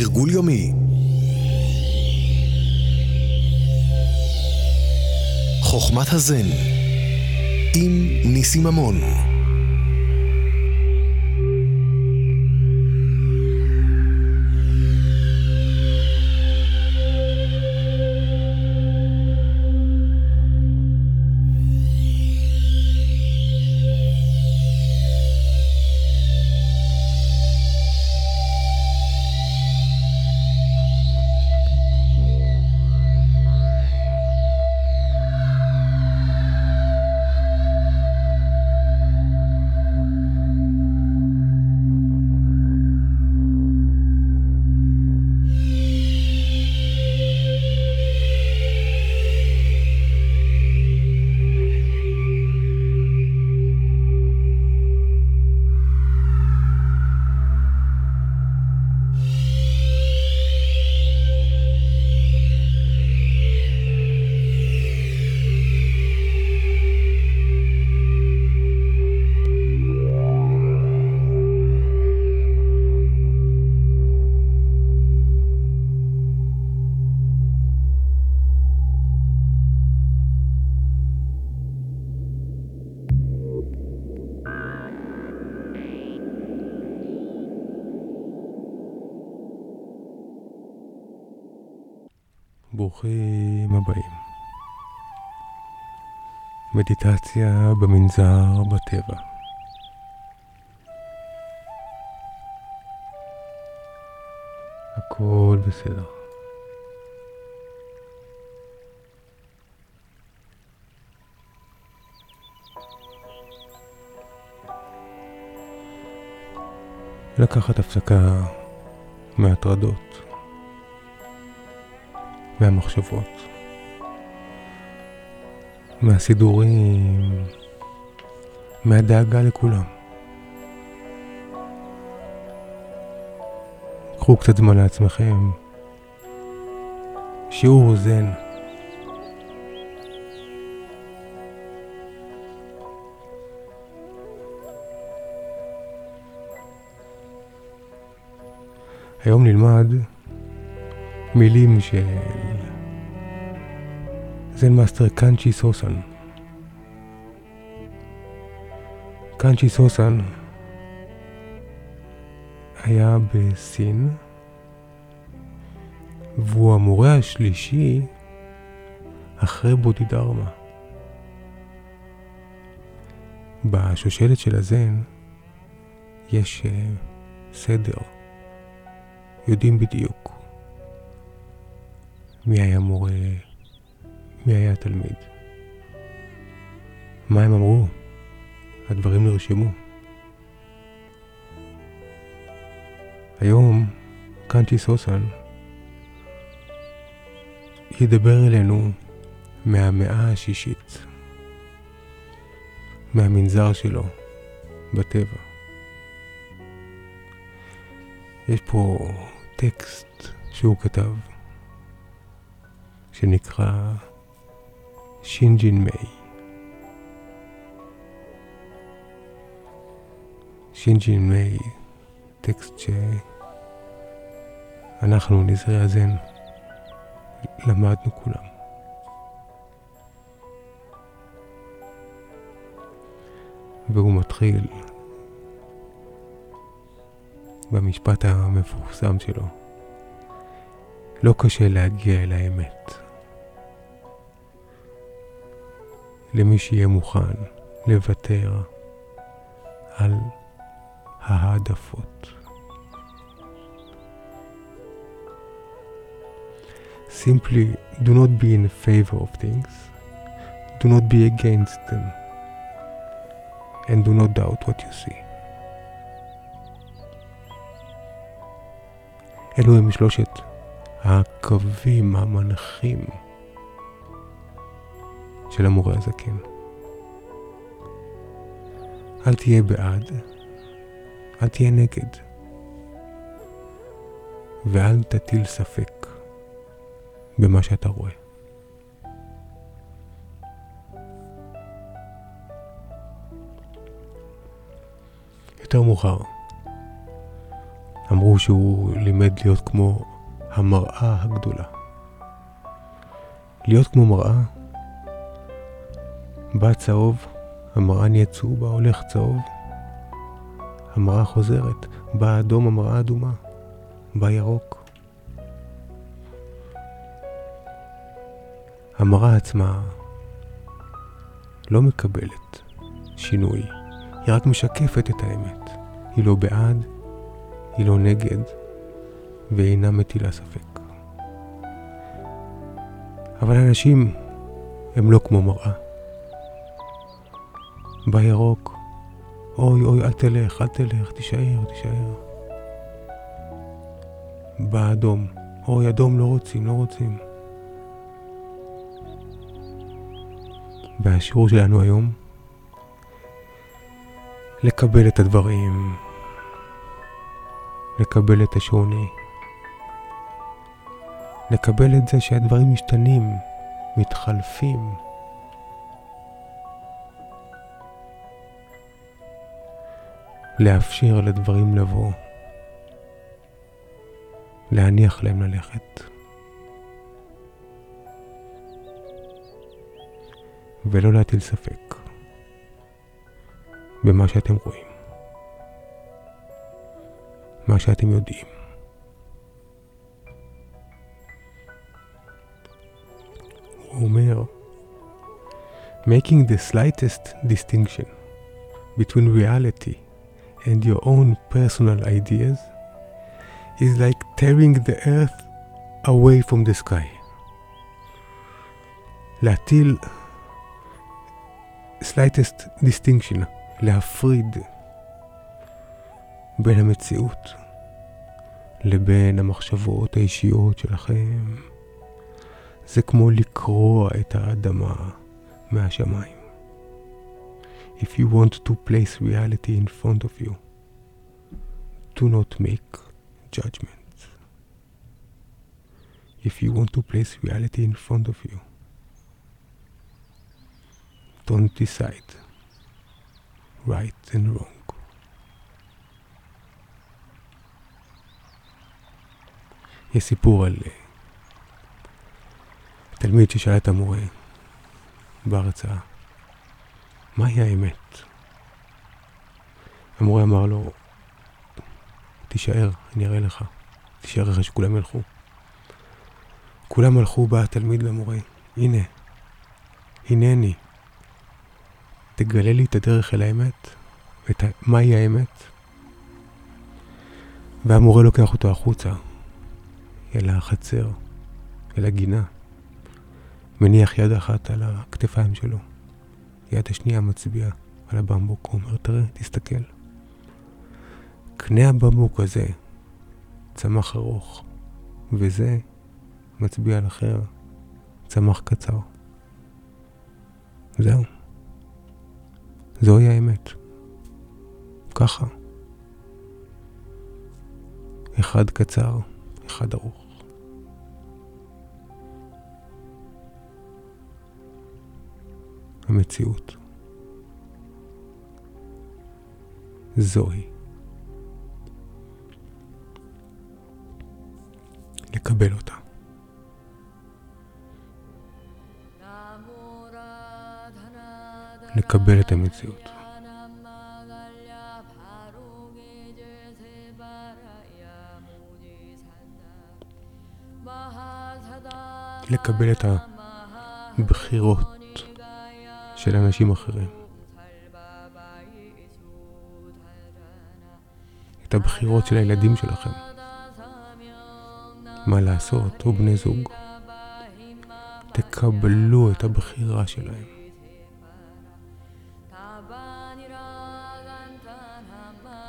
תרגול יומי. חוכמת הזן עם ניסי ממון ברוכים הבאים. מדיטציה במנזר בטבע. הכל בסדר. לקחת הפסקה מהטרדות. מהמחשבות, מהסידורים, מהדאגה לכולם. קחו קצת זמן לעצמכם. שיעור זן. היום נלמד מילים של Zen master קאנצ'י סוסן. קאנצ'י סוסן היה בסין, והוא המורה השלישי אחרי בודידרמה. בשושלת של הזן יש uh, סדר, יודעים בדיוק. מי היה מורה, מי היה תלמיד. מה הם אמרו? הדברים נרשמו. היום קאנצ'י סוסן ידבר אלינו מהמאה השישית, מהמנזר שלו בטבע. יש פה טקסט שהוא כתב. שנקרא שינג'ין מיי. שינג'ין מיי, טקסט שאנחנו, נזרי הזן, למדנו כולם. והוא מתחיל במשפט המפורסם שלו. לא קשה להגיע אל האמת. למי שיהיה מוכן לוותר על העדפות. Simply do not be in favor of things, do not be against them, and do not doubt what you see. אלו הם שלושת הקווים המנחים של המורה הזקן. אל תהיה בעד, אל תהיה נגד, ואל תטיל ספק במה שאתה רואה. יותר מאוחר, אמרו שהוא לימד להיות כמו המראה הגדולה. להיות כמו מראה, בא צהוב, המראה נהיית צהובה, הולך צהוב, המראה חוזרת, בא אדום, המראה אדומה, בא ירוק. המראה עצמה לא מקבלת שינוי, היא רק משקפת את האמת. היא לא בעד, היא לא נגד, ואינה מטילה ספק. אבל אנשים הם לא כמו מראה. בירוק, אוי אוי אל תלך, אל תלך, תישאר, תישאר. באדום, אוי אדום לא רוצים, לא רוצים. והשיעור שלנו היום, לקבל את הדברים, לקבל את השוני, לקבל את זה שהדברים משתנים, מתחלפים. לאפשר לדברים לבוא, להניח להם ללכת. ולא להטיל ספק במה שאתם רואים, מה שאתם יודעים. הוא אומר, making the slightest distinction between reality and your own personal ideas is like tearing the earth away from the sky. להטיל slightest distinction, להפריד בין המציאות לבין המחשבות האישיות שלכם. זה כמו לקרוע את האדמה מהשמיים. If you want to place reality in front of you, do not make judgments. If you want to place reality in front of you, don't decide right and wrong. יש סיפור על תלמיד ששאל את המורה בהרצאה, מהי האמת? המורה אמר לו, תישאר, אני אראה לך. תישאר אחרי שכולם ילכו. כולם הלכו, בא התלמיד למורה, הנה, הנני. תגלה לי את הדרך אל האמת, את ה... מהי האמת. והמורה לוקח אותו החוצה, אל החצר, אל הגינה. מניח יד אחת על הכתפיים שלו. יד השנייה מצביע על הבמבוק, הוא אומר, תראה, תסתכל. קנה הבמבוק הזה צמח ארוך, וזה מצביע על אחר, צמח קצר. זהו. זוהי האמת. ככה. אחד קצר, אחד ארוך. המציאות. זוהי. לקבל אותה. לקבל את המציאות. לקבל את הבחירות של אנשים אחרים. את הבחירות של הילדים שלכם. מה לעשות, או בני זוג. תקבלו את הבחירה שלהם.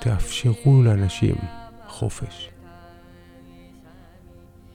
תאפשרו לאנשים חופש.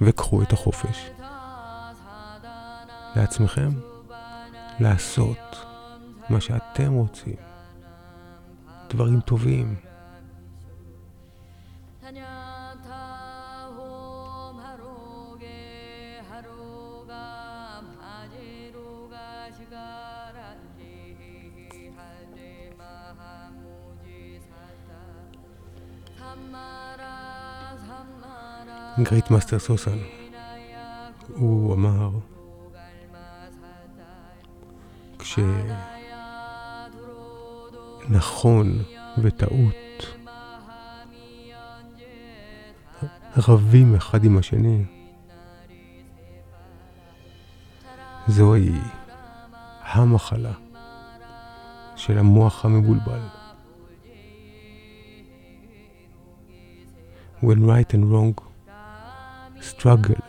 וקחו את החופש לעצמכם. לעשות מה שאתם רוצים, דברים טובים. Great Master סוסן, הוא אמר, כשנכון וטעות רבים אחד עם השני, זוהי המחלה של המוח המבולבל. When right and wrong struggle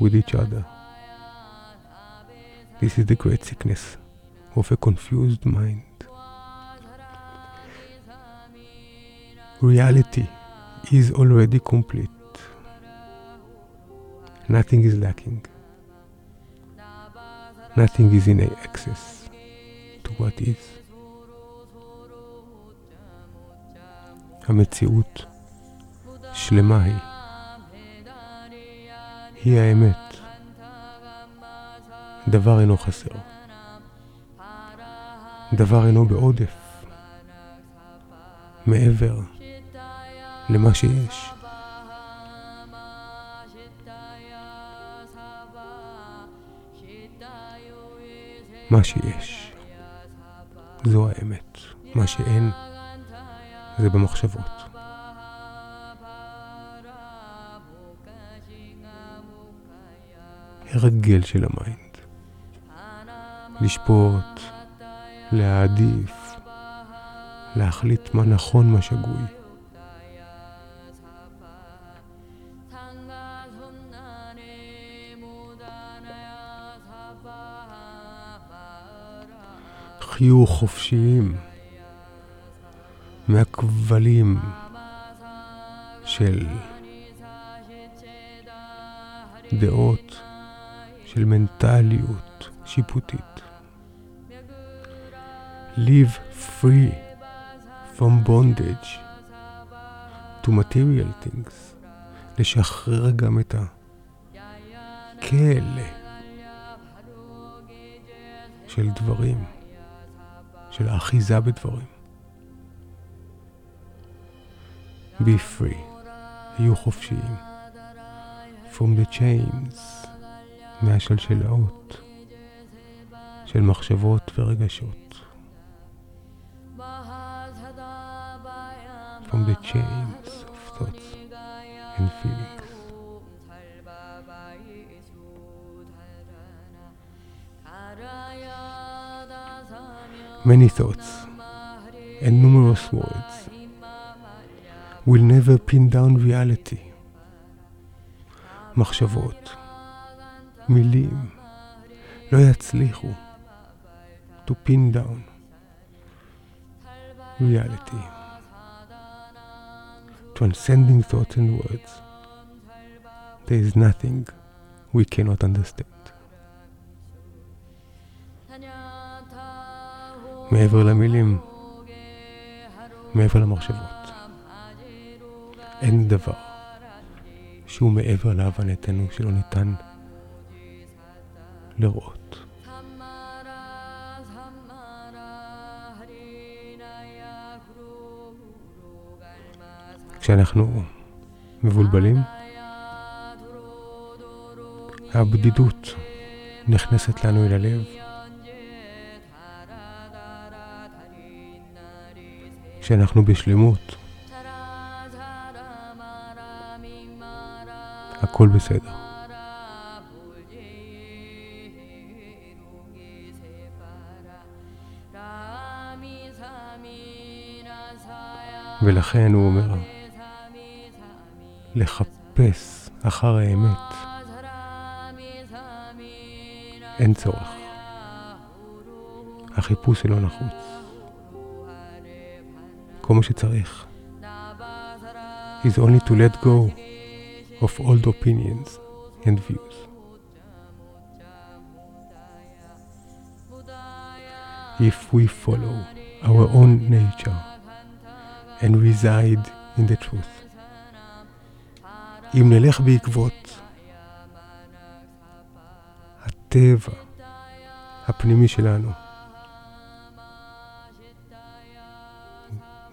with each other. This is the great sickness of a confused mind. Reality is already complete. Nothing is lacking. Nothing is in excess to what is. המציאות שלמה היא. היא האמת. דבר אינו חסר. דבר אינו בעודף. מעבר למה שיש. מה שיש זו האמת. מה שאין זה במחשבות. הרגל של ה mind. לשפוט, להעדיף, להחליט מה נכון, מה שגוי. חיו חופשיים מהכבלים של דעות, של מנטליות שיפוטית. Live free from bondage to material things. לשחרר גם את הכלא של דברים. של האחיזה בדברים. be free, היו חופשיים. from the chains, מהשלשלאות של מחשבות ורגשות. from the chains of thoughts and feelings. Many thoughts and numerous words will never pin down reality. מחשבות, מילים, לא יצליחו to pin down reality. Transcending thoughts and words, there is nothing we cannot understand. מעבר למילים, מעבר למחשבות. אין דבר שהוא מעבר להבנתנו שלא ניתן לראות. כשאנחנו מבולבלים, הבדידות נכנסת לנו אל הלב. כשאנחנו בשלמות, הכל בסדר. ולכן הוא אומר, לחפש אחר האמת. אין צורך. החיפוש אינו נחוץ. כל מה שצריך is only to let go of old opinions and views. If we follow our own nature and reside in the truth. אם נלך בעקבות הטבע הפנימי שלנו,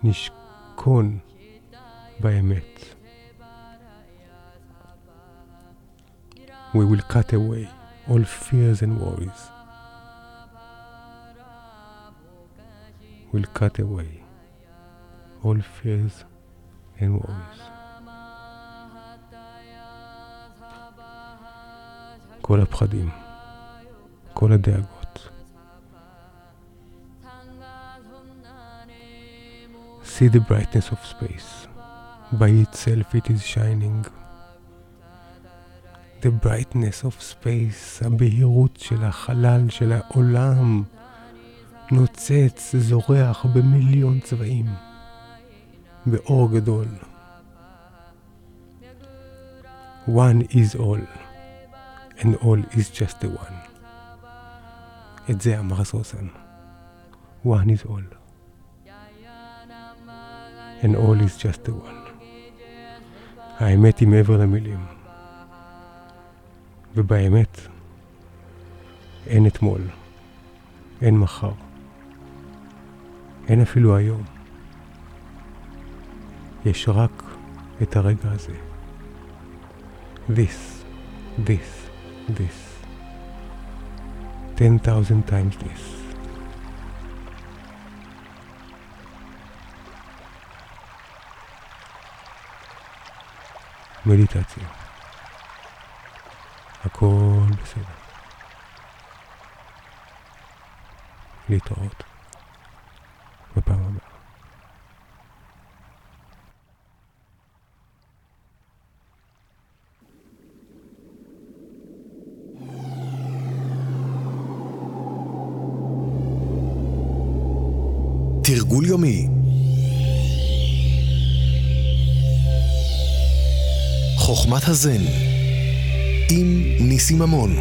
נשכון באמת. We will cut away all fears and worries. We'll cut away all fears and worries. כל הפחדים, כל הדאגות. See the brightness of space. By itself it is shining. The brightness of space, הבהירות של החלל, של העולם, נוצץ, זורח במיליון צבעים, באור גדול. One is all, and all is just the one. את זה אמר סוסן. One is all, and all is just the one. האמת היא מעבר למילים. ובאמת, אין אתמול, אין מחר, אין אפילו היום. יש רק את הרגע הזה. This, this, this. Ten thousand times this. מדיטציה. הכל בסדר. להתראות בפעם הבאה. תרגול יומי. חוכמת הזן עם ניסים ממון